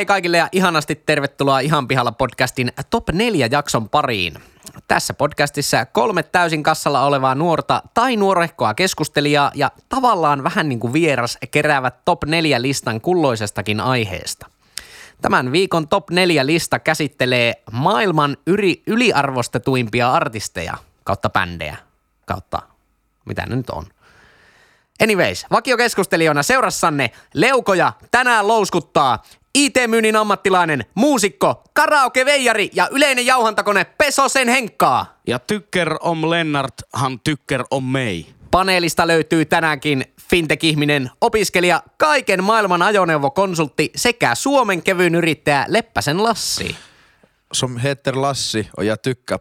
Hei kaikille ja ihanasti tervetuloa Ihan pihalla podcastin Top 4 jakson pariin. Tässä podcastissa kolme täysin kassalla olevaa nuorta tai nuorehkoa keskustelijaa ja tavallaan vähän niin kuin vieras keräävät Top 4 listan kulloisestakin aiheesta. Tämän viikon Top 4 lista käsittelee maailman yli, yliarvostetuimpia artisteja kautta bändejä kautta mitä ne nyt on. Anyways, vakiokeskustelijana seurassanne Leukoja tänään louskuttaa IT-myynnin ammattilainen, muusikko, karaoke-veijari ja yleinen jauhantakone Pesosen Henkkaa. Ja tykker om Lennart, han tykker om mig. Paneelista löytyy tänäänkin fintech-ihminen, opiskelija, kaiken maailman ajoneuvokonsultti sekä Suomen kevyyn yrittäjä Leppäsen Lassi. Som heter Lassi och jag tycker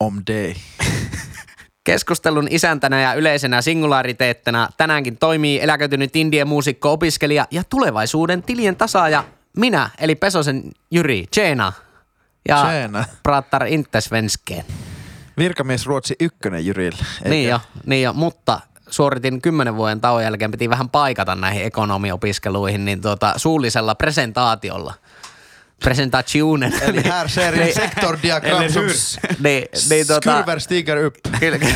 om dig. Keskustelun isäntänä ja yleisenä singulariteettena tänäänkin toimii eläköitynyt indien muusikko, opiskelija ja tulevaisuuden tilien tasaaja minä, eli Pesosen Jyri, Tjena. Ja Tjena. pratar inte svenskeen. Virkamies Ruotsi ykkönen Jyrillä. Niin jo, niin jo, mutta suoritin kymmenen vuoden tauon jälkeen, piti vähän paikata näihin ekonomiopiskeluihin, niin tuota, suullisella presentaatiolla. Presentationen. Eli här ser en Niin. sektordiagram som niin, niin, tuota, skurver stiger upp. Kyllä,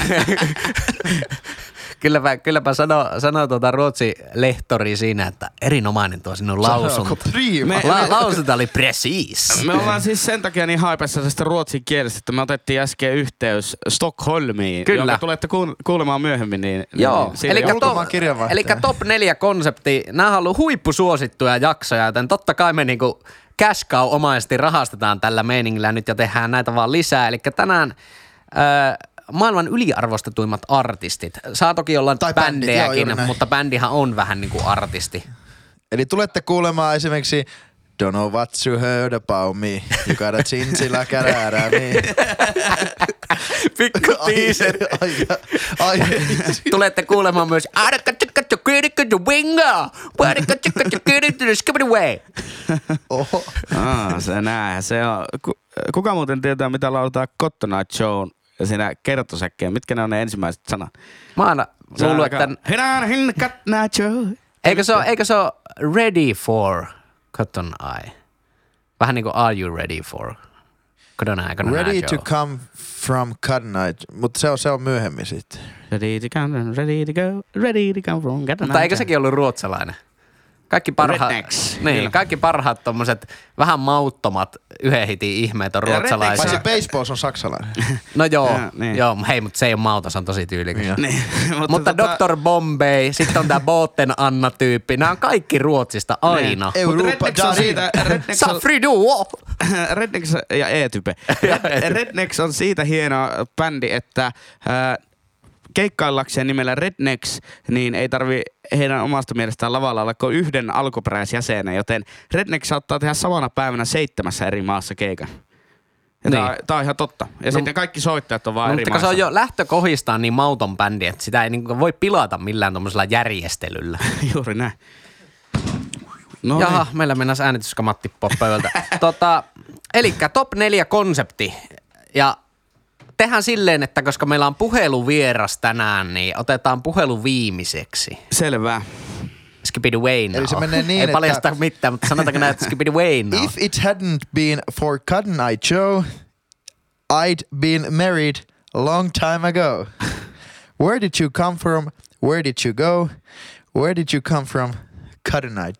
kylläpä, kylläpä sano, sano tuota Ruotsin lehtori siinä, että erinomainen tuo sinun lausunto. Me- La, lausunto oli precis. Me ollaan siis sen takia niin haipessa tästä ruotsin kielestä, että me otettiin äsken yhteys Stockholmiin, Kyllä. jonka tulette kuul- kuulemaan myöhemmin. Niin, Joo, niin, eli top, top neljä konsepti, nämä on ollut huippusuosittuja jaksoja, joten totta kai me niinku cow omaisesti rahastetaan tällä meiningillä nyt ja tehdään näitä vaan lisää. Eli tänään ö, maailman yliarvostetuimmat artistit. Saa toki olla Tai bändit, joo, bändejäkin, näin. mutta bändihän on vähän niin kuin artisti. Eli tulette kuulemaan esimerkiksi Don't know what you heard about me. You got a chinsilla kärärä me. Pikku teaser. ai, ai, ai. Tulette kuulemaan myös Oho. Aa, se näin. Se on, ku, kuka muuten tietää, mitä lauletaan Cotton Eye Joe siinä kertosäkkeen? Mitkä ne on ne ensimmäiset sanat? Mä oon luullut, että eikö se, ole, eikö se ole ready for Cotton Eye? Vähän niin kuin are you ready for Cotton Eye? Cotton Ready Eye to Joe. come from Cotton Eye. Mutta se on, se on myöhemmin sitten. Ready to come, ready to go, ready to come from Cotton Mutta Eye eikö Joe. sekin ollut ruotsalainen? Kaikki parhaat, niin, kyllä. kaikki parhaat tommoset vähän mauttomat yhden hitin ihmeet on Ja ruotsalaisia. Paitsi Baseballs on saksalainen. No joo, Ja, niin. joo, hei, mutta se ei ole mauta, se on tosi tyylikäs. Niin, Mutta tota- Dr. Bombay, sitten on tää Botten Anna-tyyppi. Nämä on kaikki Ruotsista aina. Mutta Europa Rednecks on siitä, Rednecks on, Safri Duo! Rednecks ja E-type. Red, Rednecks on siitä hieno bändi, että ää, keikkaillakseen nimellä Rednecks, niin ei tarvi heidän omasta mielestään lavalla olla kuin yhden alkuperäisjäsenen, joten Rednecks saattaa tehdä samana päivänä seitsemässä eri maassa keikan. Ja Niin. tää, tää on ihan totta. Ja No, sitten kaikki soittajat on vaan No, eri mutta se on jo lähtökohdistaan niin mauton bändi, että sitä ei niin voi pilata millään tuommoisella järjestelyllä. Juuri näin. No Jaha, meillä mennään äänityskamat tippua pöydältä. tota, elikkä top 4 konsepti. Ja tehdään silleen, että koska meillä on puheluvieras tänään, niin otetaan puhelu viimeiseksi. Selvä. Skibidi Wayne. Eli se menee niin, Ei että- paljasta mitään, mutta sanotaanko näin, että Skibidi Wayne If it hadn't been for Cotton Eye Joe, I'd been married a long time ago. Where did you come from? Where did you go? Where did you come from? Cotton Eye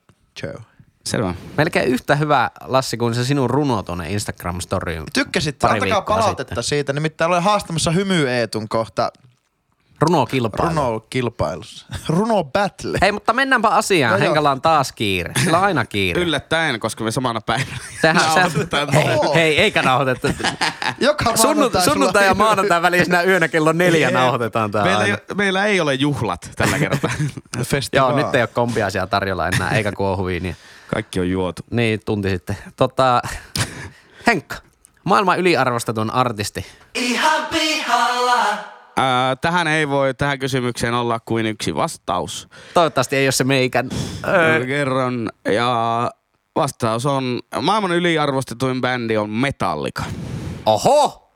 Joe. Selvä. Melkein yhtä hyvä, Lassi, kuin se sinun runo tuonne Instagram-storyin. Tykkäsit, antakaa palautetta sitten. siitä. Nimittäin olen haastamassa Hymy Eetun kohta Runokilpailu. runo-kilpailussa. Runo-battle. Hei, mutta mennäänpä asiaan. No joo. Henkalla on taas kiire. Sillä on aina kiire. Yllättäen, koska me samana päivänä. Sehän, se, hei, hei, eikä nauhoitettu. Joka Sunnuntai, sunnuntai ja maanantai välisenä yönä kello neljä nauhoitetaan tää meillä, aina. meillä ei ole juhlat tällä kertaa. Joo, nyt ei ole kompiaisia tarjolla enää, eikä kuohuviiniä. Kaikki on juotu. Niin, tunti sitten. Tota, Henkka, maailman yliarvostetun artisti. Ää, tähän ei voi tähän kysymykseen olla kuin yksi vastaus. Toivottavasti ei ole se meikän. Öö, Kerron. Ja vastaus on, maailman yliarvostetuin bändi on Metallica. oho!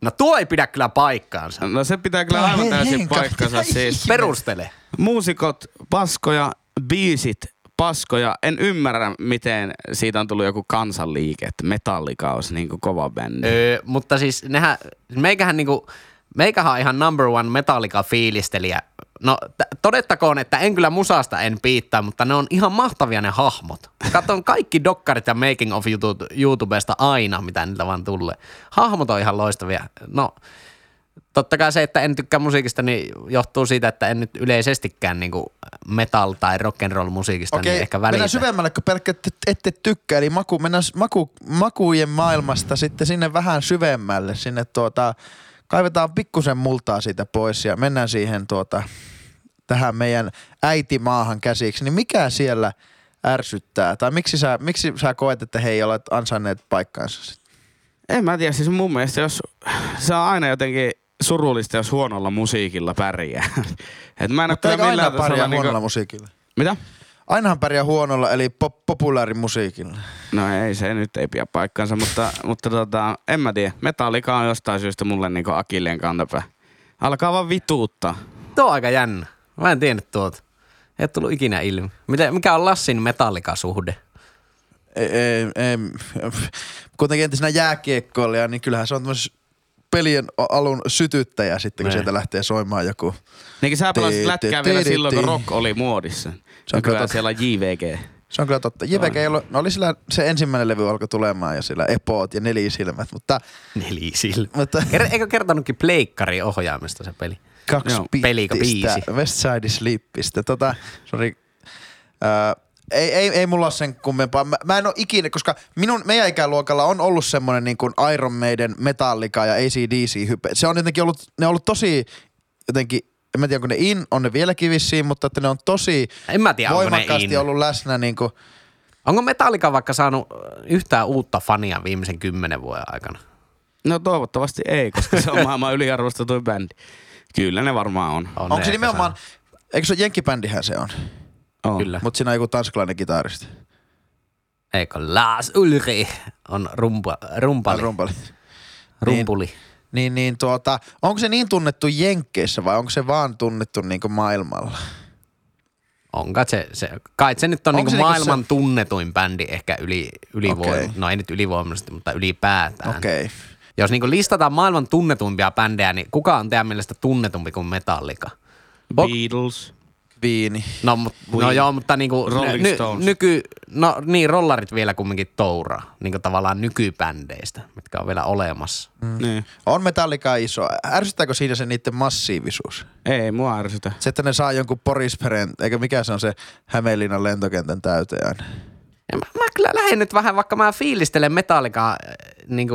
No tuo ei pidä kyllä paikkaansa. No se pitää kyllä aivan täysin paikkansa siis. Perustele. Muusikot, paskoja, biisit, paskoja. En ymmärrä, miten siitä on tullut joku kansanliike, että Metallica olisi niin kova bändi. Öö, mutta siis nehän, meikähän niinku, meikähän on ihan number one Metallica-fiilistelijä. No t- todettakoon, että en kyllä musasta en piittaa, mutta ne on ihan mahtavia ne hahmot. Katson kaikki dokkarit ja making of YouTube, YouTubesta aina, mitä niitä vaan tulee. Hahmot on ihan loistavia. No, totta kai se, että en tykkää musiikista, niin johtuu siitä, että en nyt yleisestikään niinku metal- tai rock'n'roll musiikista, Okei, niin ehkä välitä. mennään syvemmälle, kun pelkkä ette, ette tykkää. Eli maku, mennään maku, makujen maailmasta sitten sinne vähän syvemmälle. Sinne tuota, kaivetaan pikkusen multaa siitä pois ja mennään siihen tuota, tähän meidän äitimaahan käsiksi. Niin mikä siellä ärsyttää? Tai miksi sä, miksi sä koet, että he ei ole ansainneet paikkaansa? sit? En mä tiedä, siis mun mielestä jos, se on aina jotenkin surullista, jos huonolla musiikilla pärjää. Et mä en Mutta ole aina millään pärjää tasolla huonolla niinku, musiikilla? Mitä? Ainahan pärjää huonolla, eli pop- populaarimusiikilla. No ei, se nyt ei pidä paikkansa, mutta, mutta tota, en mä tiedä. Metallica on jostain syystä mulle niinku akilleen kantapää. Alkaa vaan vituuttaa. Tuo on aika jännä. Mä en tiennyt tuota. Ei tullut ikinä ilmi. Mitä, mikä on Lassin metallika-suhde? Ei, ei, ei, kuitenkin entisenä jääkiekkoilija, niin kyllähän se on tämmöis pelien alun sytyttäjä sitten, kun Niin. sieltä lähtee soimaan joku. Niin sä pelasit lätkää vielä silloin, kun rock oli muodissa. on Nykyään kyllä siellä on JVG. Se on kyllä totta. JVG ei ollut, no oli sillä, se ensimmäinen levy alkoi tulemaan ja sillä epoot ja nelisilmät, mutta, Nelisil. mutta eikö kertonutkin pleikkari ohjaamista se peli? kaksi Joo, biisi? West Side Sleepistä. Tota, sorry. Äh, ei, ei, ei mulla ole sen kummempaa. Mä, mä en ole ikinä, koska minun, meidän ikäluokalla on ollut semmoinen niin kuin Iron Maiden, Metallica ja ACDC hype. Se on jotenkin ollut, ne on ollut tosi jotenkin, en mä tiedä onko ne in, on ne vieläkin vissiin, mutta että ne on tosi En mä tiedä, onko ne voimakkaasti ollut läsnä niin kuin, Onko Metallica vaikka saanut yhtään uutta fania viimeisen kymmenen vuoden aikana? No toivottavasti ei, koska se on maailman yliarvostetuin bändi. Kyllä ne varmaan on. On onko se nimenomaan, eikö se ole jenkkibändihän se on, on. Kyllä. mutta siinä on joku tanskalainen kitaristi. Eikö Lars Ulri on rumpa, rumpali, Rumpali. rumpuli. Niin, niin tuota, onko se niin tunnettu Jenkkeissä vai onko se vaan tunnettu niin kuin maailmalla? Onko se, se, kai se nyt on niinku se niinku maailman se- tunnetuin bändi ehkä yli, ylivoima, Okei. no ei nyt ylivoimaisesti, mutta ylipäätään. Okei. Okay. Jos niinku listataan maailman tunnetuimpia bändejä, niin kuka on teidän mielestä tunnetumpi kuin Metallica? Ok. Beatles. Viini. No, mut, no joo, mutta niinku Rolling ny, Stones. nyky, no niin, rollarit vielä kumminkin touraa, niinku tavallaan nykybändeistä, mitkä on vielä olemassa. Mm. Niin. On Metallica iso. Ärsyttääkö siinä se niiden massiivisuus? Ei, mua ärsytä. Se, että ne saa jonkun Porisperen, eikä mikä se on se Hämeenlinnan lentokentän täyteen aina. Ja mä, mä kyllä lähden nyt vähän, vaikka mä fiilistelen Metallicaa niin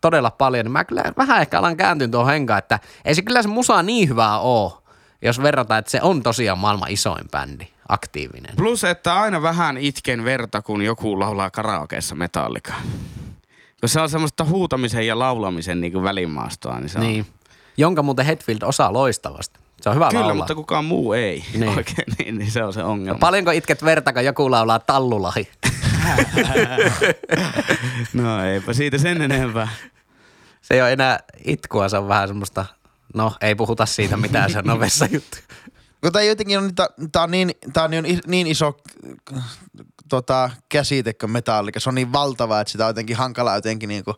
todella paljon, niin mä kyllä vähän ehkä alan kääntyä tuohon henkaan, että ei se kyllä se musa niin hyvää oo, jos verrataan, että se on tosiaan maailman isoin bändi, aktiivinen. Plus, että aina vähän itken verta, kun joku laulaa karaokeessa metallikaa. Kun se on semmoista huutamisen ja laulamisen niin kuin välimaastoa, niin se on... Niin. Jonka muuten Hetfield osaa loistavasti. Se on hyvä Kyllä, laulaa. mutta kukaan muu ei. Niin. Niin. Oikein, niin, niin se on se ongelma. Paljonko itket verta, kun joku laulaa tallulahi? no eipä siitä sen enempää. Se ei ole enää itkua, se on vähän semmoista, no ei puhuta siitä mitään, se on novessa juttu. Kun tää jotenkin on, tää, tää on niin, tää on niin, niin iso tota, käsite kuin Metallica. Se on niin valtava, että sitä on jotenkin hankala jotenkin niinku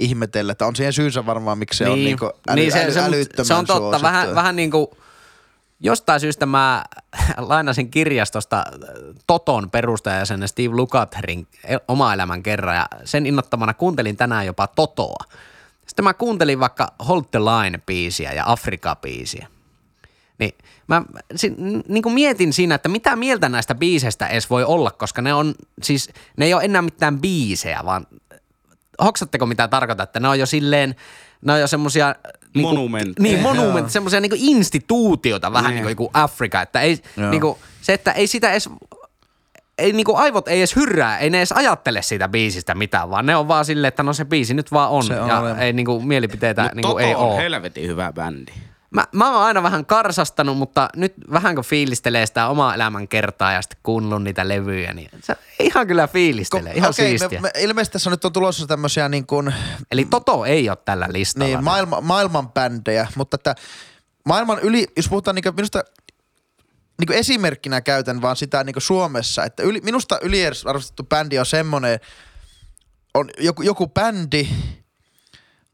ihmetellä. Että on siihen syynsä varmaan, miksi se on niinku äly, niin se, äly, se, älyttömän se on totta. suosittu. Vähän, vähän niin kuin, jostain syystä mä lainasin kirjastosta Toton perustajajäsenen Steve Lukatherin oma elämän kerran ja sen innottamana kuuntelin tänään jopa Totoa. Sitten mä kuuntelin vaikka Hold the Line-biisiä ja Afrika-biisiä. Niin mä si, niin kuin mietin siinä, että mitä mieltä näistä biiseistä edes voi olla, koska ne on siis, ne ei ole enää mitään biisejä, vaan hoksatteko mitä tarkoitan, että ne on jo silleen, ne on jo semmosia... Niinku, Monumentteja. Niin, Joo. monumentti, semmosia niinku instituutioita, vähän Niin. niin kuin joku Afrika, että ei, Joo. niinku, se, että ei sitä edes, ei niinku aivot ei edes hyrrää, ei ne edes ajattele siitä biisistä mitään, vaan ne on vaan silleen, että no se biisi nyt vaan on, Se on ja olemassa. ei niinku mielipiteitä Mutta niinku Toto ei on helvetin hyvä bändi. Mä, mä oon aina vähän karsastanut, mutta nyt vähän kun fiilistelee sitä omaa elämän kertaa ja sitten kuunnellut niitä levyjä, niin se ihan kyllä fiilistelee, ihan Okei, siistiä. me, me, ilmeisesti tässä nyt on tulossa tämmöisiä niin kuin, Eli Toto ei ole tällä listalla. niin, maailma, maailman bändejä, mutta että maailman yli, jos puhutaan niin minusta niin esimerkkinä käytän vaan sitä niin Suomessa, että yli, minusta yliarvostettu bändi on semmoinen, on joku, joku bändi,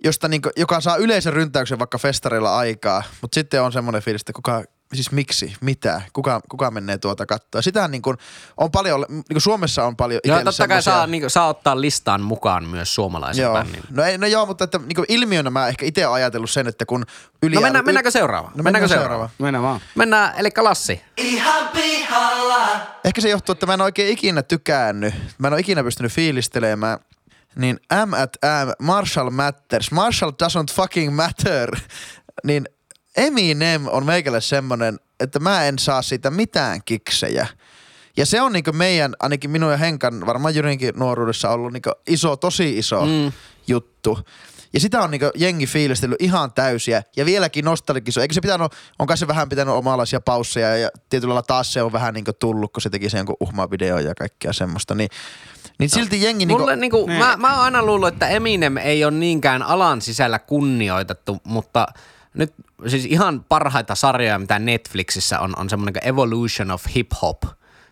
josta niin kuin, joka saa yleisen ryntäyksen vaikka festareilla aikaa, mutta sitten on semmoinen fiilis, että kuka, siis miksi, mitä, kuka, kuka menee tuota kattoa. Sitä niin kuin, on paljon, niin kuin Suomessa on paljon Joo, totta kai semmosia- saa, niin kuin, saa ottaa listaan mukaan myös suomalaisen Joo. bändin. No, ei, no joo, mutta että, niin kuin ilmiönä mä ehkä itse olen ajatellut sen, että kun yli... No mennään, mennäänkö seuraavaan? No mennäänkö mennään seuraavaan? Mennään vaan. Mennään, eli Lassi. Ehkä se johtuu, että mä en oikein ikinä tykännyt. Mä en ole ikinä pystynyt fiilistelemään. Niin M at M, Marshall matters. Marshall doesn't fucking matter. Niin Eminem on meikälle semmonen, että mä en saa siitä mitään kiksejä. Ja se on niinku meidän, ainakin minun ja Henkan, varmaan Jyrinkin nuoruudessa ollut niinku iso, tosi iso mm. juttu. Ja sitä on niinku jengi fiilistellyt ihan täysiä ja vieläkin nostalgiso. Eikö se pitänyt, on kai se vähän pitänyt omanlaisia pausseja ja tietyllä lailla taas se on vähän niinku tullut, kun se teki sen jonkun uhma-video ja kaikkea semmoista. Niin, niin silti jengi niinku, Mulle niinku, Niin. mä, mä oon aina luullut, että Eminem ei ole niinkään alan sisällä kunnioitettu, mutta nyt siis ihan parhaita sarjoja, mitä Netflixissä on, on semmoinen kuin Evolution of Hip Hop.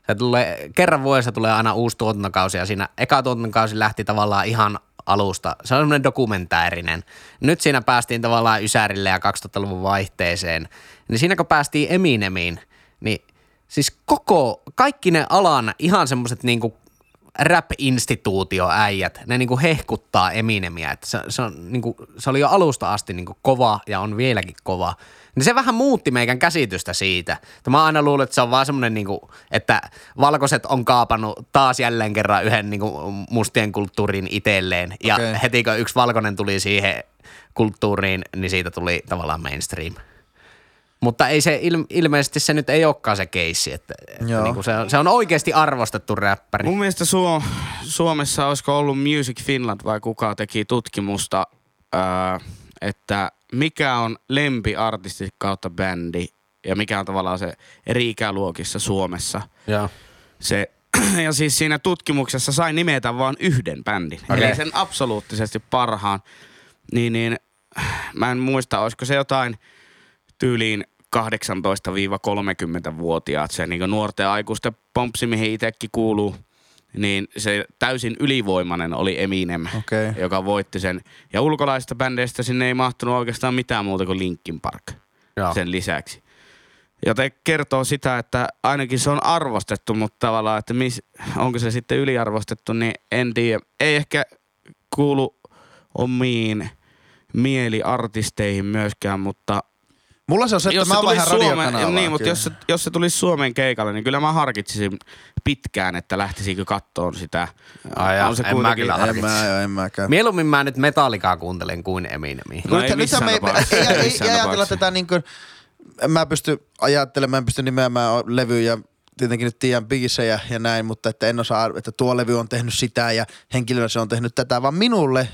Se tulee, kerran vuodessa tulee aina uusi tuotantokausi ja siinä eka tuotantokausi lähti tavallaan ihan alusta. Se on semmoinen dokumentäärinen. Nyt siinä päästiin tavallaan Ysärille ja 2000-luvun vaihteeseen. Niin siinä kun päästiin Eminemiin, niin siis koko, kaikki ne alan ihan semmoiset niinku rap-instituutioäijät, ne niinku hehkuttaa Eminemiä, että se, se, on, niinku, se oli jo alusta asti niinku kova ja on vieläkin kova. Niin se vähän muutti meidän käsitystä siitä. Että mä aina luulin, että se on vaan semmoinen, niinku, että valkoiset on kaapannut taas jälleen kerran yhden niinku, mustien kulttuurin itselleen. Ja Okei. heti kun yksi valkoinen tuli siihen kulttuuriin, niin siitä tuli tavallaan mainstream. Mutta ei se il, ilmeisesti se nyt ei olekaan se keissi, että, että Joo. niinku se, on, se on oikeasti arvostettu räppäri. Mun mielestä Suo- Suomessa olisiko ollut Music Finland vai kuka teki tutkimusta, ää, että mikä on lempiartisti kautta bändi ja mikä on tavallaan se eri ikäluokissa Suomessa. Joo. Se, ja siis siinä tutkimuksessa sai nimetä vain yhden bändin, Okei. eli sen absoluuttisesti parhaan. Niin, niin mä en muista, olisiko se jotain tyyliin 18-30-vuotiaat, se niin nuorten aikuisten pompsi, mihin itsekin kuuluu, niin se täysin ylivoimainen oli Eminem, Okei. joka voitti sen. Ja ulkolaisista bändeistä sinne ei mahtunut oikeastaan mitään muuta kuin Linkin Park Joo. sen lisäksi. Joten kertoo sitä, että ainakin se on arvostettu, mutta tavallaan, että mis, onko se sitten yliarvostettu, niin en tiedä. Ei ehkä kuulu omiin mieliartisteihin myöskään, mutta Mulla se on se, että mä oon vähän radiokanavaa. niin, mutta jos se, jos se tulisi Suomen keikalle, niin kyllä mä harkitsisin pitkään, että lähtisikö kattoon sitä. Ai jaa, On se en mä kyllä En mä, en mäkään. Mieluummin mä nyt metallikaa kuuntelen kuin Eminemiä. No No, ei nyt, me, ei, Ei ei, ei ajatella tätä niin kuin, mä pysty ajattelemaan, en pysty nimeämään levyjä, tietenkin nyt tiedän biisejä ja näin, mutta että en osaa, että tuo levy on tehnyt sitä ja henkilönä se on tehnyt tätä, vaan minulle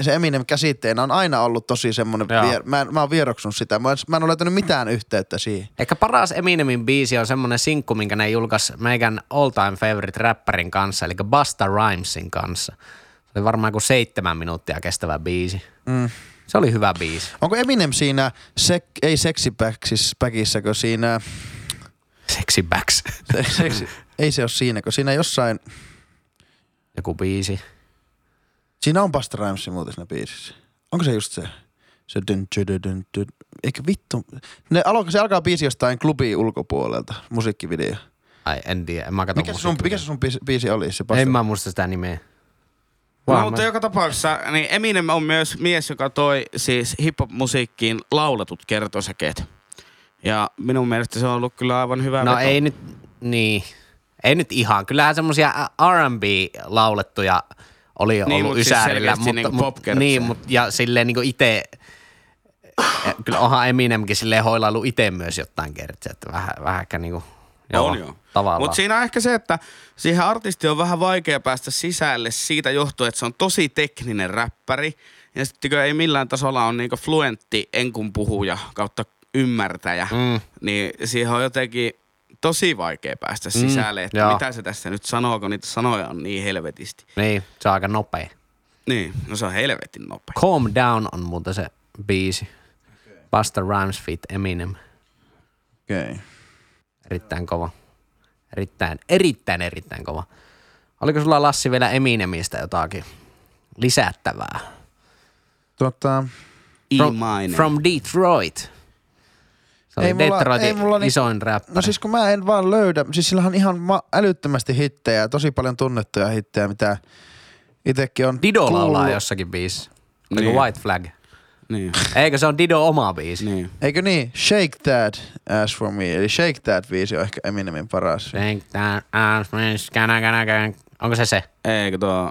se Eminem käsitteenä on aina ollut tosi semmoinen, vier, mä, en, mä oon vieroksunut sitä, mä en, mä en ole löytänyt mitään yhteyttä siihen. Ehkä paras Eminemin biisi on semmonen sinkku, minkä ne julkaisi meidän all time favorite rapperin kanssa, eli Busta Rhymesin kanssa. Se oli varmaan kuin seitsemän minuuttia kestävä biisi. Mm. Se oli hyvä biisi. Onko Eminem siinä, sek, ei seksipäkissä, siinä, Sexy Backs. se, seksi, ei se ole siinä, kun siinä jossain, Joku biisi. Siinä on Busta Rhymes muuten siinä biisissä. Onko se just se? Se dyn, dyn, dyn, dyn, dyn. Eikö vittu? Ne alo, se alkaa biisi jostain klubi ulkopuolelta, musiikkivideo. Ai en tiedä, en mä katso Mikä se sun, mikä se sun biisi, biisi oli? Se Busta- En mä muista sitä nimeä. No, Vaan mutta mä- joka tapauksessa niin Eminem on myös mies, joka toi siis hip-hop-musiikkiin lauletut kertosäkeet. Ja minun mielestä se on ollut kyllä aivan hyvä No veto. ei nyt, niin. Ei nyt ihan. Kyllähän semmosia R&B-laulettuja oli Niin, ollut mut siis Ysärillä. selkeästi mutta, niinku mut, popkertseä. niin, mut, ja silleen niinku ite, kyllä onhan Eminemkin silleen hoilailu ite myös jotain kertsiä, että vähän, vähän ehkä niinku, joo, on joo. tavallaan. Mutta siinä on ehkä se, että siihen artisti on vähän vaikea päästä sisälle siitä johtuen, että se on tosi tekninen räppäri. Ja sitten ei millään tasolla on niinku fluentti enkun puhuja kautta ymmärtäjä, Mm. niin siihen on jotenkin tosi vaikea päästä Mm, sisälle, että joo. mitä se tässä nyt sanoo, kun niitä sanoja on niin helvetisti. Niin, se on aika nopea. Niin, no se on helvetin nopea. Calm Down on muuten se biisi. Busta Rhymes feat Eminem. Okei. Okay. Erittäin kova. Erittäin, erittäin, erittäin kova. Oliko sulla Lassi vielä Eminemistä jotakin lisättävää? Tota, From, from Detroit. Se oli Ei mulla- Detroitin ei mulla ni- isoin räppäri. no siis kun mä en vaan löydä, siis sillä on ihan ma- älyttömästi hittejä, tosi paljon tunnettuja hittejä, mitä itekin on Dido laulaa kuullut. jossakin biisissä. Niin. Niin. White Flag. Niin, Eikö se on Dido oma biisi? niin. Eikö niin? Shake That Ass For Me, eli Shake That biisi on ehkä Eminemin paras. Shake that ass, miss, kana, kana, kana. Onko se se? Eikö tuo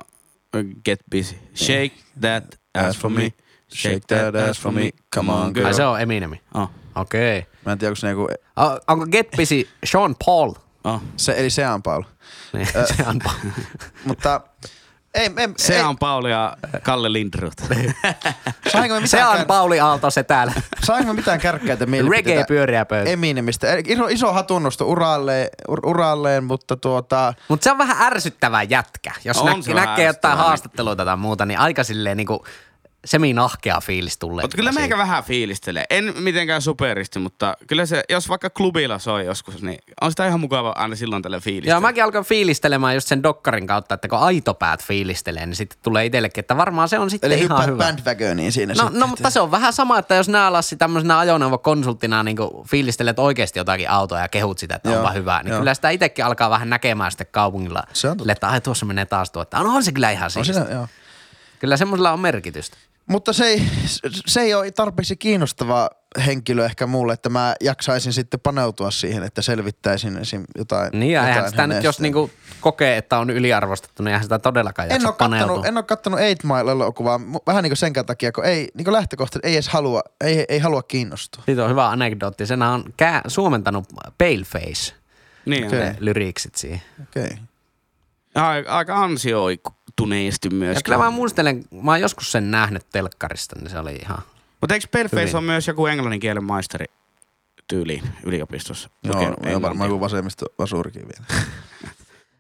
Get Busy? Shake that ass for me. Shake that ass for me. Come on girl. Ai se on Eminemi. Oh, Okei. Okay. Mä en tiedä, onko se niinku, O- Onko Get Busy Sean Paul? oh. se, eli Sean Paul. Niin, se on Paul. Mutta ei, ei, Se ei, on Pauli ja Kalle Lindroth. sainko me Se mitään, on kär, Pauli Aalto se täällä. sainko me mitään kärkkäitä mielipiteitä Reggae pyöriä pöytä. Eminemistä? Iso, iso hatunnosto uralleen, ur, uralleen, mutta tuota, Mutta se on vähän ärsyttävä jätkä. Jos On nä- näkee jotain haastatteluita tai muuta, niin aika silleen niinku semi-nahkea fiilis tulee. Mutta kyllä meikä vähän fiilistelee. En mitenkään superisti, mutta kyllä se, jos vaikka klubilla soi joskus, niin on sitä ihan mukava aina silloin tällä fiilistellä. Joo, mäkin alkoin fiilistelemään just sen dokkarin kautta, että kun aitopäät fiilistelee, niin sitten tulee itsellekin, että varmaan se on sitten eli ihan hyvä. bandwagoniin siinä No, sitten. no, mutta se on vähän sama, että jos nää Lassi tämmöisenä ajoneuvokonsulttina niin fiilistelet oikeasti jotakin autoa ja kehut sitä, että Joo, onpa hyvä, niin joo. kyllä sitä itsekin alkaa vähän näkemään sitten kaupungilla. Se on totta. Että ai tuossa menee taas tuo, että no on se kyllä ihan joo. Kyllä semmoisella on merkitystä. Mutta se ei, se ei ole tarpeeksi kiinnostava henkilö ehkä mulle, että mä jaksaisin sitten paneutua siihen, että selvittäisin esim. jotain. Niin ja eihän jotain sitä nyt, jos niinku kokee, että on yliarvostettu, niin eihän sitä todellakaan en jaksa ole, kattonut, en ole kattonut Eight Mile-elokuvaa vähän niin kuin sen takia, kun ei niin kuin lähtökohtaisesti ei edes halua, ei, ei halua kiinnostua. Siitä on hyvä anekdootti. Sen on kää, suomentanut Paleface Niin, okay. ne lyriksit siihen. Okei. Okay. Aika, ansioituneesti myös. Ja kyllä mä muistelen, mä oon joskus sen nähnyt telkkarista, niin se oli ihan... Mutta eikö Hyvin. on myös joku englannin kielen maisteri tyyliin yliopistossa? Joo, Lukenut joo, varmaan joku vasemmisto vasurikin vielä.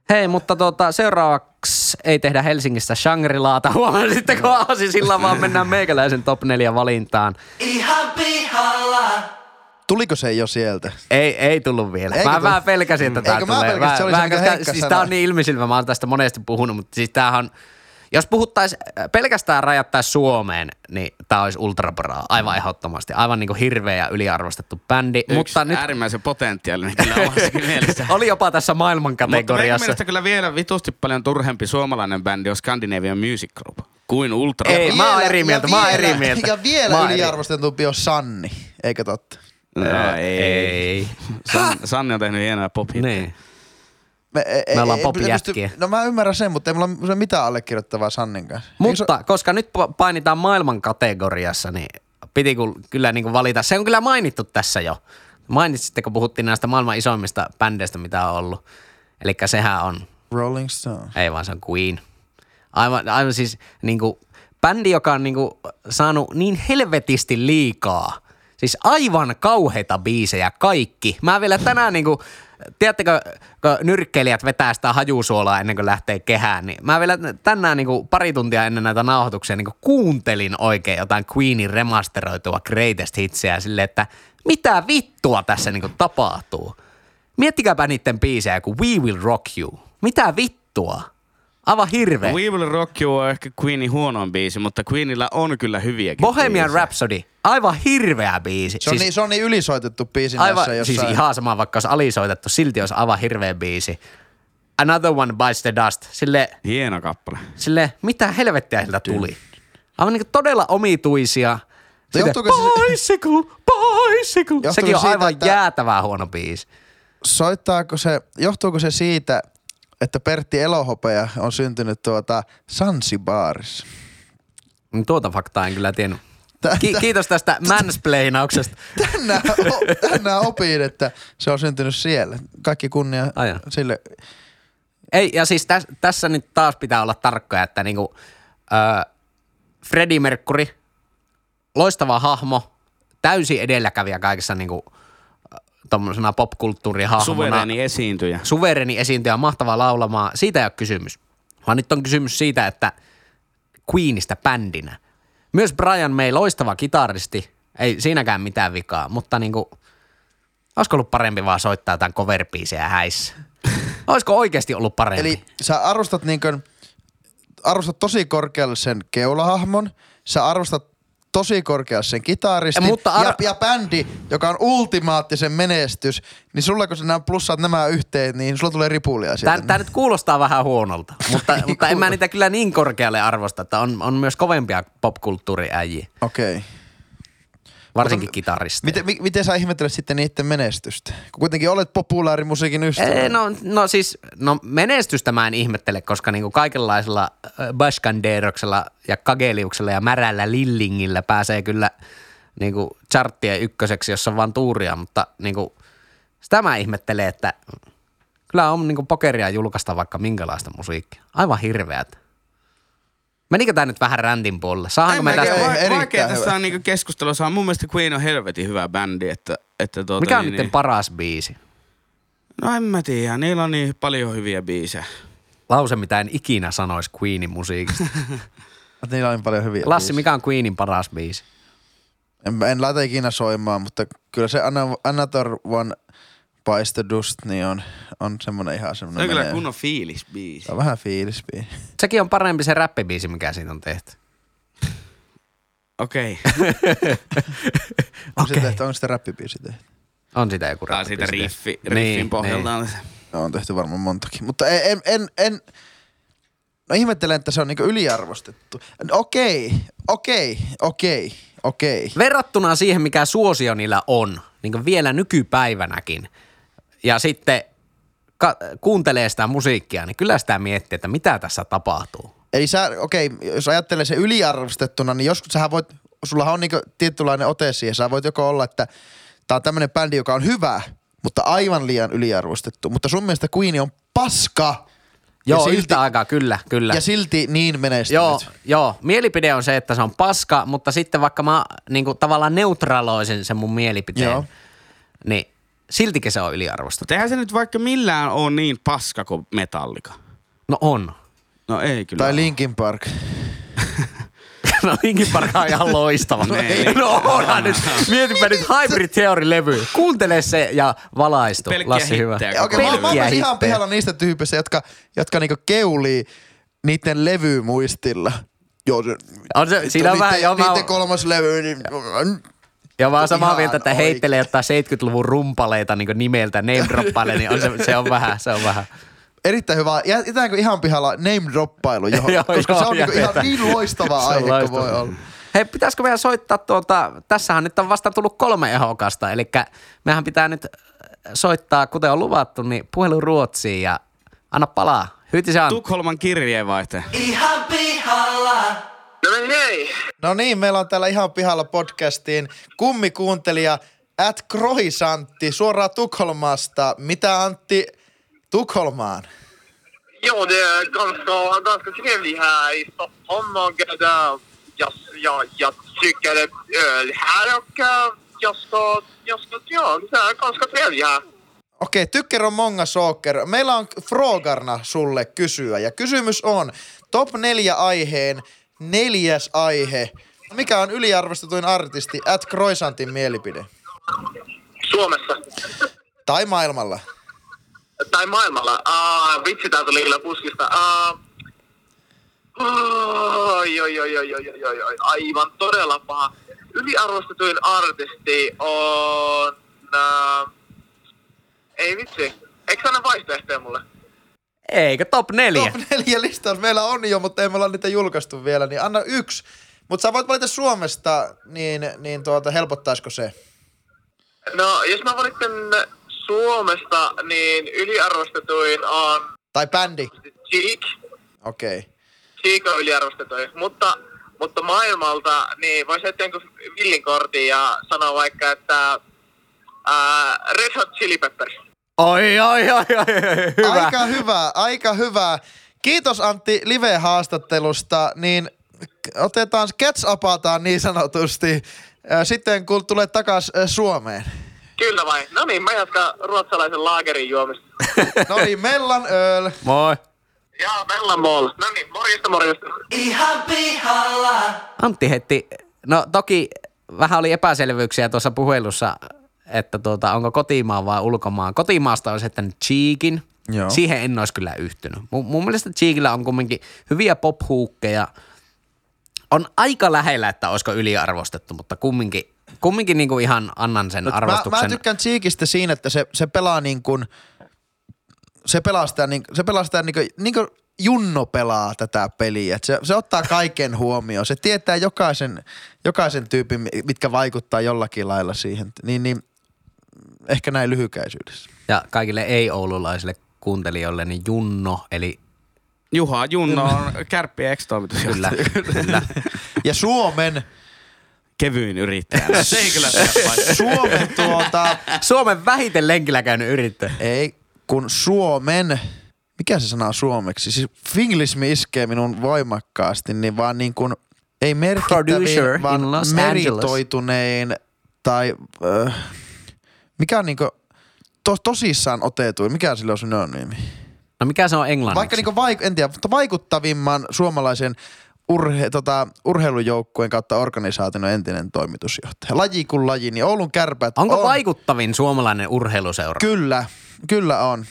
Hei, mutta tuota, seuraavaksi ei tehdä Helsingistä Shangri-Laata. Huomasitteko Aasisilla, vaan mennään meikäläisen top 4 valintaan. Tuliko se jo sieltä? Ei, ei tullut vielä. Eikö mä tullut? vähän pelkäsin, että tää Eikö mä tulee. pelkäsin, se oli se, koska Heikka siis sanoi. tää on niin ilmisilmä, mä oon tästä monesti puhunut, mutta siis tämähän on, jos puhuttais pelkästään rajattais Suomeen, niin tää olisi ultrabraa, aivan ehdottomasti. Aivan niinku hirveä ja yliarvostettu bändi, Yksi mutta nyt äärimmäisen potentiaalinen kyllä omassakin mielessä. oli jopa tässä maailman Mutta kategoriassa. mielestä kyllä vielä vitusti paljon turhempi suomalainen bändi on Scandinavian Music Group kuin Ultra. Ei, mä oon Vielä- eri mieltä, mä oon vielä- eri mieltä. Ja Mä vielä yliarvostetumpi on Sanni, eikö totta? No, ei. ei. San, Sanni on tehnyt hienoja pop Niin. Me, ei, Me ollaan pop-jätkiä. pysty- No mä ymmärrän sen, mutta ei mulla ole mitään allekirjoittavaa Sannin kanssa. Mutta koska nyt pa- painitaan maailman kategoriassa, niin piti kyllä niin kuin valita. Se on kyllä mainittu tässä jo. Mainitsitte, kun puhuttiin näistä maailman isoimmista bändeistä, mitä on ollut. Eli sehän on, Rolling Stone. ei vaan se on Queen. Aivan, aivan siis niin kuin, bändi, joka on niin kuin, saanut niin helvetisti liikaa. Siis aivan kauheita biisejä kaikki. Mä vielä tänään niin kuin, tiedättekö, kun nyrkkeilijät vetää sitä hajusuolaa ennen kuin lähtee kehään, niin mä vielä tänään niin kuin, pari tuntia ennen näitä nauhoituksia niin kuin, kuuntelin oikein jotain Queenin remasteroitua Greatest Hitsiä silleen, että mitä vittua tässä niin kuin, tapahtuu. Miettikääpä niiden biisejä kuin We Will Rock You. Mitä vittua? Aivan hirveä. We Will Rock You on ehkä Queenin huonoin biisi, mutta Queenillä on kyllä hyviäkin Bohemian biisejä. Rhapsody. Aivan hirveä biisi. Se on, niin, se on niin ylisoitettu biisi aivan, näissä siis jossain. ihan sama, vaikka olisi alisoitettu, silti olisi aivan hirveä biisi. Another One Bites the Dust. Sille, Hieno kappale. sille mitä helvettiä siltä tuli. Aivan niin sitten omituisia. Sitten, johtuuko se- bicycle, bicycle. Sekin on siitä, aivan että- jäätävää huono biisi. Soittaako se, johtuuko se siitä, että Pertti Elohopea on syntynyt tuota Sansibaarissa? Mm, Tuota faktaa en kyllä tiennyt. Ki- kiitos tästä mansplainauksesta. Tänään, o- tänään opin, että se on syntynyt siellä. Kaikki kunnia Ai jaa. sille. Ei, ja siis täs, tässä nyt taas pitää olla tarkkoja, että niinku, ö, Freddie Mercury, loistava hahmo, täysi edelläkävijä kaikessa niinku, tuommoisena popkulttuurihahmona. Suvereeni esiintyjä. Suvereni esiintyjä, mahtava laulamaan. Siitä ei ole kysymys. Vaan nyt on kysymys siitä, että Queenistä bändinä. Myös Brian May, loistava kitaristi. Ei siinäkään mitään vikaa, mutta niinku, Olisiko ollut parempi vaan soittaa jotain cover häissä? Olisiko oikeasti ollut parempi? Eli sä arvostat niinkö, arvostat tosi korkealle sen keulahahmon, sä arvostat tosi korkealle sen kitaristin Mutta ar- ja, ja bändi, joka on ultimaattisen menestys, niin sulla kun sä nämä plussaat nämä yhteen, niin sulla tulee ripulia sieltä. Tämä, nyt kuulostaa vähän huonolta, mutta, mutta en mä niitä kyllä niin korkealle arvosta, että on, on myös kovempia popkulttuuriäjiä, Okei. Okay. Varsinkin kitaristeja. Miten, mi, miten sä ihmettelet sitten niiden menestystä? Kun kuitenkin olet populaarimusiikin ystävä. Ei, no, no siis, no menestystä mä en ihmettele, koska niinku kaikenlaisella Baskanderoksella ja Kageliuksella ja märällä Lillingillä pääsee kyllä niinku charttien ykköseksi, jos on vaan tuuria, mutta niinku, sitä mä ihmettelen, että kyllä on niinku pokeria julkaista vaikka minkälaista musiikkia. Aivan hirveät. Menikö tää nyt vähän räntin puolelle? Saanko me mä tästä... va- vaikea tässä on niinku keskustelua saa. Mun mielestä Queen on helvetin hyvä bändi, että, että tuota, Mikä on niin, niiden niin. paras biisi? No en mä tiedä, niillä on niin paljon hyviä biisejä. Lause, mitä en ikinä sanoisi Queenin musiikista. Niillä on paljon hyviä. Lassi, biisejä. mikä on Queenin paras biisi? En, en laita ikinä soimaan, mutta kyllä se Another One The Dust niin on, on semmonen ihan Se on kyllä menee. kunnon fiilisbiisi. Se on vähän fiilisbiisi. Sekin on parempi se räppibiisi, mikä siitä on tehty. Okei. Onko se Okei. tehty, onko sitä räppibiisi tehty? On sitä joku Tää on siitä räppibiisi riffi, riffin Niin, pohjalta. Niin. No, on tehty varmaan montakin. Mutta en, en, en no ihmettelen, että se on niinku yliarvostettu. Okei, okei, okei, okei. Verrattuna siihen, mikä suosio niillä on, niin kuin vielä nykypäivänäkin, ja sitten ka- kuuntelee sitä musiikkia, niin kyllä sitä miettii, että mitä tässä tapahtuu. Eli sä, okei, jos ajattelee se yliarvostettuna, niin joskus sähän voit, sullahan on niinku tietynlainen ote siihen. Sä voit joko olla, että tää on tämmönen bändi, joka on hyvä, mutta aivan liian yliarvostettu. Mutta sun mielestä Queen on paska. Joo, silti, yhtä aikaa, kyllä, kyllä. Ja silti niin menestynyt. Joo, joo, mielipide on se, että se on paska, mutta sitten vaikka mä niin kuin, tavallaan neutraloisin sen mun mielipiteen, Joo. niin siltikin se on yliarvostettu. Mutta eihän se nyt vaikka millään ole niin paska kuin Metallica. No on. No ei kyllä. Tai. Linkin Park. No Linkin Park on ihan loistava. No ei. no onhan nyt. Mietipä nyt Hybrid Theory-levy. Kuuntele se ja valaistu. Pelkkiä Lassi hyvä. hittejä Ja Okei, mä, mä Pelkkiä ihan pihalla niistä tyypeistä, jotka, jotka niinku keulii niiden levymuistilla. Joo, se, On se, siinä on niiden, vähän, joo, mä, niiden oon- kolmas levy, niin... joo, mä oon samaa ihan mieltä, että oikein. heittelee jotain 70-luvun rumpaleita niin nimeltä, name droppailee, niin on se, se on vähän, se on vähän. Erittäin hyvä. Jätetäänkö ihan pihalla name droppailu johon? Joo, koska joo, se on niinku ihan niin loistava aihe kuin loistava. voi olla. Hei, pitäisikö meidän soittaa tuota, tässähän nyt on vasta tullut kolme ehokasta, eli mehän pitää nyt soittaa, kuten on luvattu, niin puhelu Ruotsiin ja anna palaa. Hyyti se on. Tukholman kirjeenvaihtaja. No niin. No niin, meillä on täällä ihan pihalla podcastiin kummikuuntelija at Kroisantti suoraan Tukholmasta. Mitä Antti Tukholmaan? Jo, det är ganska, ganska trevligt här i Stockholm och äh, jag, jag, jag dricker öl här och jag ska, jag ska, ja, det är ganska trevligt här. Okei, tykker on monga soker. Meillä on Frogarna sulle kysyä ja kysymys on top neljä aiheen neljäs aihe. Mikä on yliarvostetuin artisti at Kroisantin mielipide? Suomessa. Tai maailmalla? Tai maailmalla. Uh, vitsi, tää tuli kyllä puskista. Uh, oi, oi, oi, oi, oi, oi, oi, aivan todella paha. Yliarvostetuin artisti on... Uh, ei vitsi. Eikö sä anna vaihtoehtoja mulle? Eikö top neljä? Top neljä listaus meillä on jo, mutta ei me olla niitä julkaistu vielä, niin anna yksi. Mutta sä voit valita Suomesta, niin, niin tuota, helpottaisiko se? No, jos mä valitsen Suomesta, niin yliarvostetuin on Tai bändi? Cheek. Okei. Okay. Cheek on yliarvostetuin. Mutta, mutta maailmalta, niin voisi heittää jonkun villin kortin ja sanoa vaikka, että ää, Red Hot Chili Peppers. Oi, oi, oi, oi, oi, hyvä. Aika hyvä, aika hyvä. Kiitos Antti live-haastattelusta, niin otetaan, catch-upataan niin sanotusti, sitten kun tulet takas Suomeen. Kyllä vai? No niin, mä jatkan ruotsalaisen laagerin juomista. No niin, Mellan öl. Moi. Ja Mellan Mall. No niin, morjesta morjesta. Antti heitti, no toki vähän oli epäselvyyksiä tuossa puhelussa, että tuota, onko kotimaa vai ulkomaan. Kotimaasta olisi heittänyt Cheekin. Joo. Siihen en olisi kyllä yhtynyt. Mun, mun mielestä Cheekillä on kumminkin hyviä pop-huukkeja. On aika lähellä, että olisiko yliarvostettu, mutta kumminkin, kumminkin niin kuin ihan annan sen Mä, arvostuksen. mä tykkään Cheekistä siinä, että se, se pelaa niin kuin, se pelaa sitä niin, se pelaa sitä niin kuin, niin kuin Junno pelaa tätä peliä. Et se, se ottaa kaiken huomioon. Se tietää jokaisen, jokaisen tyypin, mitkä vaikuttaa jollakin lailla siihen. Niin, niin ehkä näin lyhykäisyydessä. Ja kaikille ei-oululaisille kuuntelijoille, niin Junno, eli Juha Junno on kärppiä ex-toimitusjohtaja. kyllä, kyllä. Ja Suomen, Kevyin yrittäjä. Se ei kyllä. Suomen tuota, Suomen vähiten lenkillä käynyt yrittäjä. ei, kun Suomen, mikä se sana on suomeksi? Siis finglismi iskee minun voimakkaasti, niin vaan niin kuin, ei Producer merkittävin, in vaan meritoitunein tai äh, mikä on niin kuin, to, tosissaan otetuin, mikä sillä on synonyymi? No mikä se on englanniksi? Vaikka niin kuin, vaik- en tiedä, mutta vaikuttavimman suomalaisen urhe, tota, urheilujoukkueen kautta organisaation entinen toimitusjohtaja. Laji kuin laji, niin Oulun kärpät Onko on, vaikuttavin suomalainen urheiluseura? Kyllä, kyllä on.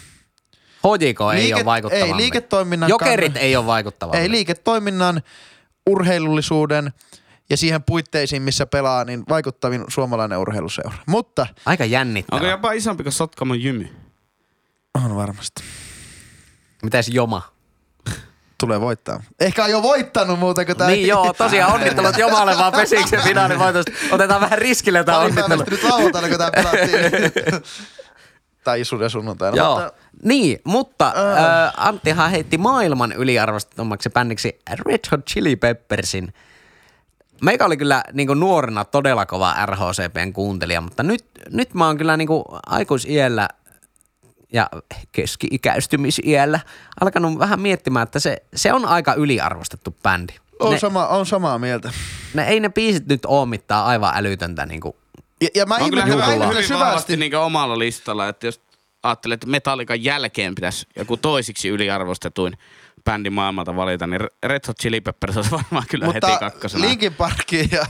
HJK ei Liike- ole vaikuttavampi. ei, liiketoiminnan Jokerit kannalta- ei ole vaikuttavampi. Ei liiketoiminnan, urheilullisuuden ja siihen puitteisiin, missä pelaa, niin vaikuttavin suomalainen urheiluseura. Mutta Aika jännittävä. Onko jopa isompi kuin Sotkamon jymy? on varmasti. Mitäs Joma? Tulee voittaa. Ehkä on jo voittanut muuten, kun tämä Niin joo, tosiaan onnittelut Jomalle vaan Pesiksen finaalivoitosta. Otetaan vähän riskille tämä onnittelu. nyt lauantaina, kun tämä pelattiin. tai sun ja sunnuntaina. Joo. Mutta, Niin, mutta äh. Anttihan heitti maailman yliarvostettommaksi bändiksi Red Hot Chili Peppersin. Meikä oli kyllä niin nuorena todella kova RHCPn kuuntelija, mutta nyt, nyt mä oon kyllä niin aikuisiellä ja keski-ikäistymisiellä alkanut vähän miettimään, että se, se on aika yliarvostettu bändi. on, Ne, sama, on samaa mieltä. ne, ei ne biisit nyt oo mitään aivan älytöntä niin kuin, Ja, ja mä On kyllä hyvin vahvasti syvästi. niin omalla listalla, että jos ajattelee, että Metallican jälkeen pitäisi joku toisiksi yliarvostetuin bändi maailmalta valita, niin Red Hot Chili Peppers olisi varmaan kyllä heti Mutta kakkosena. Linkin Parkin ja,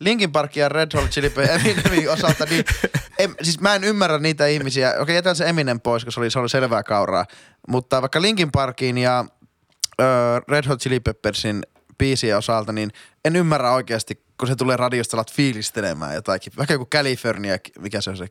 Linkin Parkin ja Red Hot Chili Peppers Eminemin osalta, niin en, siis mä en ymmärrä niitä ihmisiä. Okei, jätän se Eminem pois, koska se oli, se oli selvää kauraa. Mutta vaikka Linkin Parkin ja ö, Red Hot Chili Peppersin biisien osalta, niin en ymmärrä oikeasti, kun se tulee radiosta alat fiilistelemään jotakin. Vaikka joku California, mikä se on se?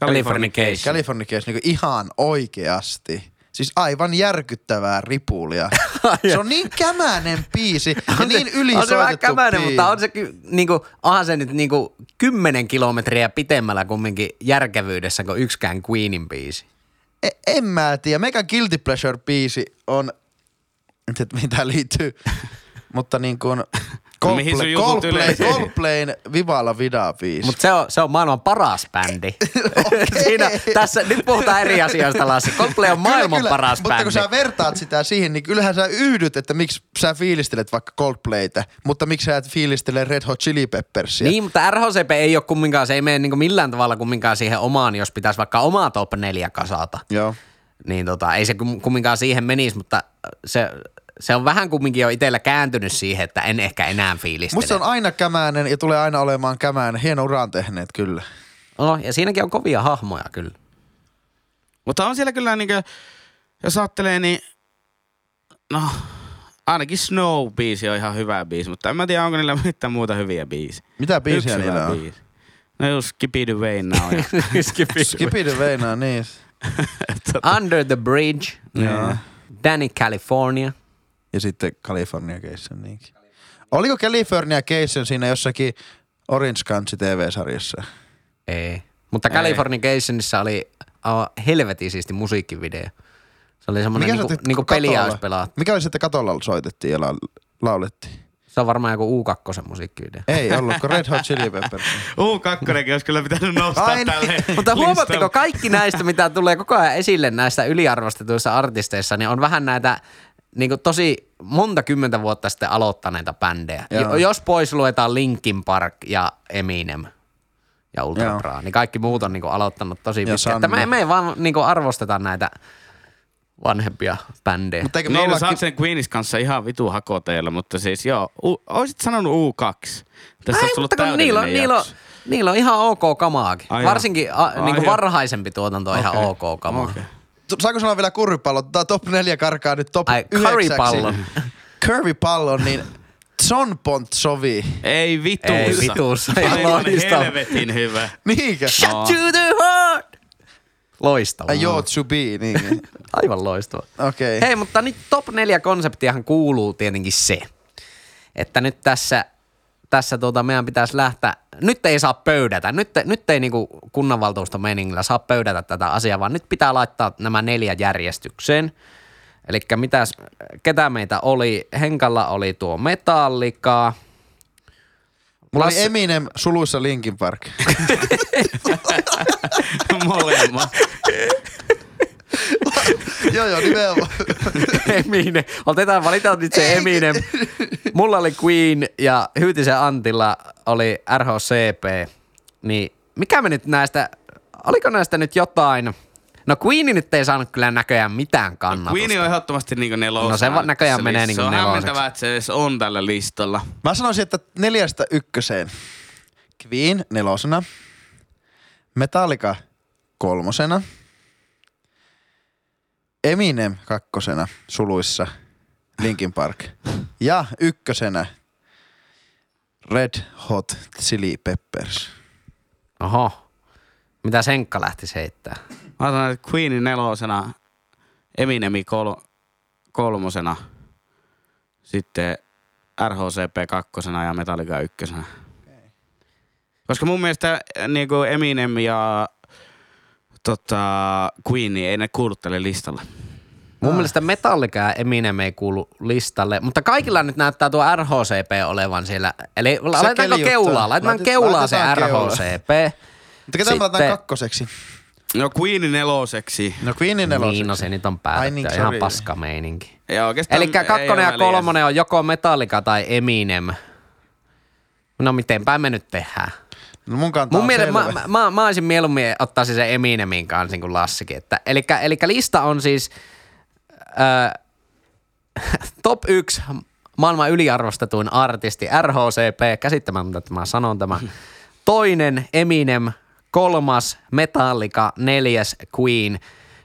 Californication. Californication, niin ihan oikeasti. Siis aivan järkyttävää ripulia. se on niin kämänen biisi ja niin on se vähän ylisoitettu kämäinen, biisi. mutta on se, ky- niinku, onhan se nyt niinku kymmenen kilometriä pitemmällä kumminkin järkevyydessä kuin yksikään Queenin biisi. E- en mä tiedä. Mega Guilty Pleasure biisi on, tiedä mitä liittyy, mutta niin kuin No mihin sun Coldplay, Coldplay, Vivala Vida biisi. Mutta se on, se on maailman paras bändi. Siinä, tässä, nyt puhutaan eri asioista, Lassi. Coldplay on maailman kyllä, paras Mutta bändi. kun sä vertaat sitä siihen, niin kyllähän sä yhdyt, että miksi sä fiilistelet vaikka Coldplaytä, mutta miksi sä et fiilistele Red Hot Chili Peppersia. Niin, mutta RHCP ei ole kumminkaan, se ei mene niinku millään tavalla kumminkaan siihen omaan, jos pitäisi vaikka omaa top 4 kasata. Joo. Niin tota, ei se kum- kumminkaan siihen menisi, mutta se, se on vähän kumminkin jo itsellä kääntynyt siihen, että en ehkä enää fiilistele. Musta se on aina kämäinen ja tulee aina olemaan kämäinen. Hieno uran tehneet kyllä. No, ja siinäkin on kovia hahmoja kyllä. Mutta on siellä kyllä niinkö, jos ajattelee, niin no ainakin Snow-biisi on ihan hyvä biisi, mutta en mä tiedä, onko niillä mitään muuta hyviä biisiä. Mitä biisiä Yksi niillä on? biisi. No just Skip It Away Now. Ja, Skippy the Veina, niin. Under the Bridge, Joo. Danny California. Ja sitten California Cation niinkin. Oliko California Cation siinä jossakin Orange Country TV-sarjassa? Ei. Mutta Californicationissa oli uh, helvetin siisti musiikkivideo. Se oli semmoinen niinku, sitten niinku katolla- peliä olisi pelattu. Mikä oli sitten katolla soitettiin ja laul- laulettiin? Se on varmaan joku U2 musiikkivideo. Ei ollut, kun Red Hot Chili Peppers. U2 olisi kyllä pitänyt nostaa Ai niin. tälle Mutta huomaatteko, listalle. kaikki näistä, mitä tulee koko ajan esille näistä yliarvostetuissa artisteissa, niin on vähän näitä niin kuin tosi monta kymmentä vuotta sitten aloittaneita bändejä. Joo. Jo, jos pois luetaan Linkin Park ja Eminem ja Ultra Joo. Niin kaikki muut on niin kuin aloittanut tosi pitkään. Että me, me ei vaan niin kuin arvosteta näitä vanhempia bändejä. Mutta eikö me Niin, no ollakin... saat sen Queenis kanssa ihan vitu hakoteilla, mutta siis joo, u, oisit sanonut U2. Tässä Ei, mutta kun niillä on, niillä on. Niillä on ihan ok kamaakin. Ai Varsinkin a, Ai niin kuin varhaisempi tuotanto on ihan Okei. ok kamaa. Okei. Saanko sanoa vielä kurvipallon? Tää top 4 karkaa nyt top Ai, yhdeksäksi. currypallon. Currypallon, niin John Pontsovi. Ei vituussa. Ei vituussa, Aivan loistava. helvetin hyvä. Niinkö? No. To the heart! Loistava. Ai joo, to be, niin. Aivan loistava. Okei. Hei, mutta nyt top 4 konseptiahan kuuluu tietenkin se, että nyt tässä, tässä tuota meidän pitäisi lähteä, nyt ei saa pöydätä, nyt, nyt ei niinku kunnanvaltuusto meningillä saa pöydätä tätä asiaa, vaan nyt pitää laittaa nämä neljä järjestykseen. Eli mitäs, ketä meitä oli? Henkalla oli tuo Metallica. Mulla Lasse- oli Eminem suluissa Linkin Park. Molemmat. Joo, joo, nimenomaan. Eminem. Otetaan, valitaan nyt se Eminem. Mulla oli Queen ja Hyytisen Antilla oli RHCP. Niin mikä me nyt näistä, oliko näistä nyt jotain? No Queen nyt ei saanut kyllä näköjään mitään kannatusta. Queen on ehdottomasti niinku nelosena. No se va- näköjään tässä menee niinku Se on hämmentävää, että se edes on tällä listalla. Mä sanoisin, että neljästä ykköseen. Queen nelosena. Metallica kolmosena. Eminem kakkosena suluissa Linkin Park. Ja ykkösenä Red Hot Chili Peppers. Oho. Mitä Senkka lähti heittää? Mä sanon, että Queenin nelosena, Eminemi kol- kolmosena, sitten RHCP kakkosena ja Metallica ykkösenä. Koska mun mielestä niin kuin Eminem ja tota, Queen ei ne kuulu tälle listalle. Mun mielestä Metallica ja Eminem ei kuulu listalle, mutta kaikilla nyt näyttää tuo RHCP olevan siellä. Eli laitetaanko keliuttaa. keulaa? Laitetaan Laitet- keulaa se. RHCP. Mutta ketä me laitetaan Sitten- kakkoseksi? No Queenin neloseksi. No Queenin neloseksi. Niin, no se nyt on päätetty. niin, Niin, ihan paska meininki. Eli kakkonen ja kolmonen on joko Metallica tai Eminem. No mitenpä me nyt tehdään? No mun kanta Mun mielestä mä, mä, mä, mä olisin mieluummin ottaisin sen Eminemin kanssa niin kuin Lassikin. Että, elikkä, elikkä lista on siis äh, top 1 maailman yliarvostetuin artisti RHCP, käsittämättä, että mä sanon tämä. Toinen Eminem, kolmas Metallica, neljäs Queen.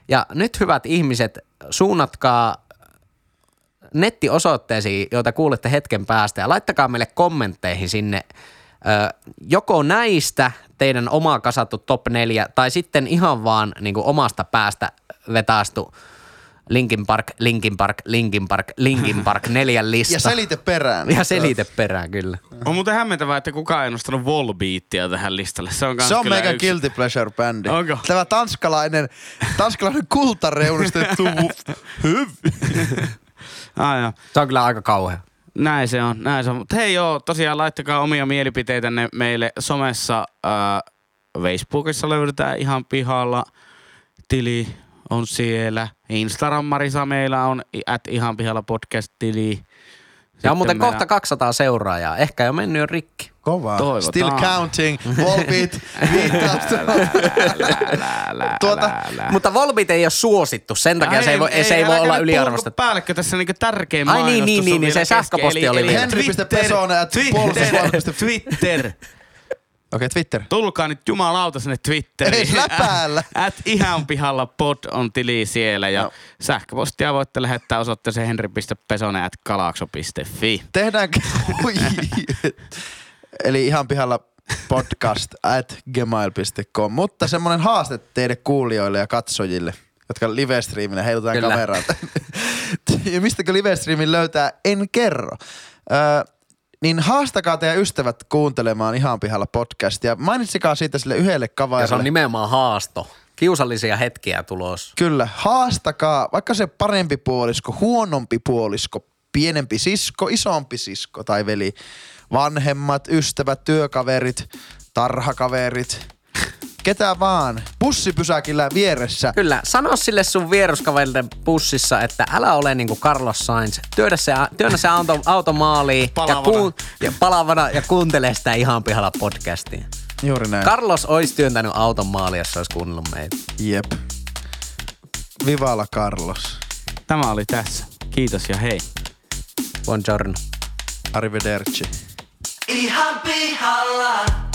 Ja nyt hyvät ihmiset, suunnatkaa nettiosoitteisiin, joita kuulette hetken päästä ja laittakaa meille kommentteihin sinne ö, joko näistä teidän omaa kasattu top 4 tai sitten ihan vaan niin kuin omasta päästä vetaastu Linkin Park, Linkin Park, Linkin Park, Linkin Park neljän lista. Ja selite perään. Ja selite perään, kyllä. On muuten hämmentävää, että kukaan ei nostanut Volbeatia tähän listalle. Se on, Se on meikä yksi- guilty pleasure bändi. Onko? Tämä tanskalainen, tanskalainen kultareunistettu hyv. Joo. Se on kyllä aika kauhea. Näin se on, näin se on. Mutta hei joo, tosiaan laittakaa omia mielipiteitänne meille somessa. Äh, Facebookissa löydetään ihan pihalla. Tili on siellä. Instagrammarissa meillä on at ihan pihalla podcast-tili. Ja Sitten on muuten kohta 200 seuraajaa. Ehkä jo mennyt jo rikki. Kova. Toivotaan. Still counting. Volbeat. viittaa. Tuota, Mutta Volbit ei ole suosittu, sen takia se ei voi, se ei voi olla yliarvostettu. puhuko Päällekkö tässä niinku tärkein Ai niin, mainostus niin, on niin, vielä se sähköposti oli vielä. Henry.pesonen at puolustusvoimat. Twitter. Okei, Twitter. Tulkaa nyt jumalauta sinne Twitteriin. Ei läpäällä. At ihan pihalla pod on tili siellä ja No. sähköpostia voitte lähettää osoitteeseen henri.pesonen at kalakso.fi. Tehdäänkö? Eli ihan pihalla podcast at gmail.com. Mutta semmonen haaste teille kuulijoille ja katsojille, jotka live-streamille heilutaan Kyllä. kameraa. ja mistäkö live-streamin löytää, en kerro. Ö, niin haastakaa teidän ystävät kuuntelemaan ihan pihalla podcastia. Mainitsikaa siitä sille yhdelle Ja se on nimenomaan haasto. Kiusallisia hetkiä tulos. Kyllä, haastakaa vaikka se parempi puolisko, huonompi puolisko, pienempi sisko, isompi sisko tai veli, vanhemmat, ystävät, työkaverit, tarhakaverit, ketä vaan, bussipysäkillä vieressä. Kyllä, sano sille sun vieruskaverille bussissa, että älä ole niinku Carlos Sainz. Työnnä se, työnnä se auto, auto maaliin ja, Palavana. kuun, ja palavana ja kuuntele sitä ihan pihalla podcastia. Juuri näin. Carlos olisi työntänyt auton maaliin, jos olisi kuunnellut meitä. Jep. Vivala Carlos. Tämä oli tässä. Kiitos ja hei. Buongiorno. Arrivederci. Ihan pihalla.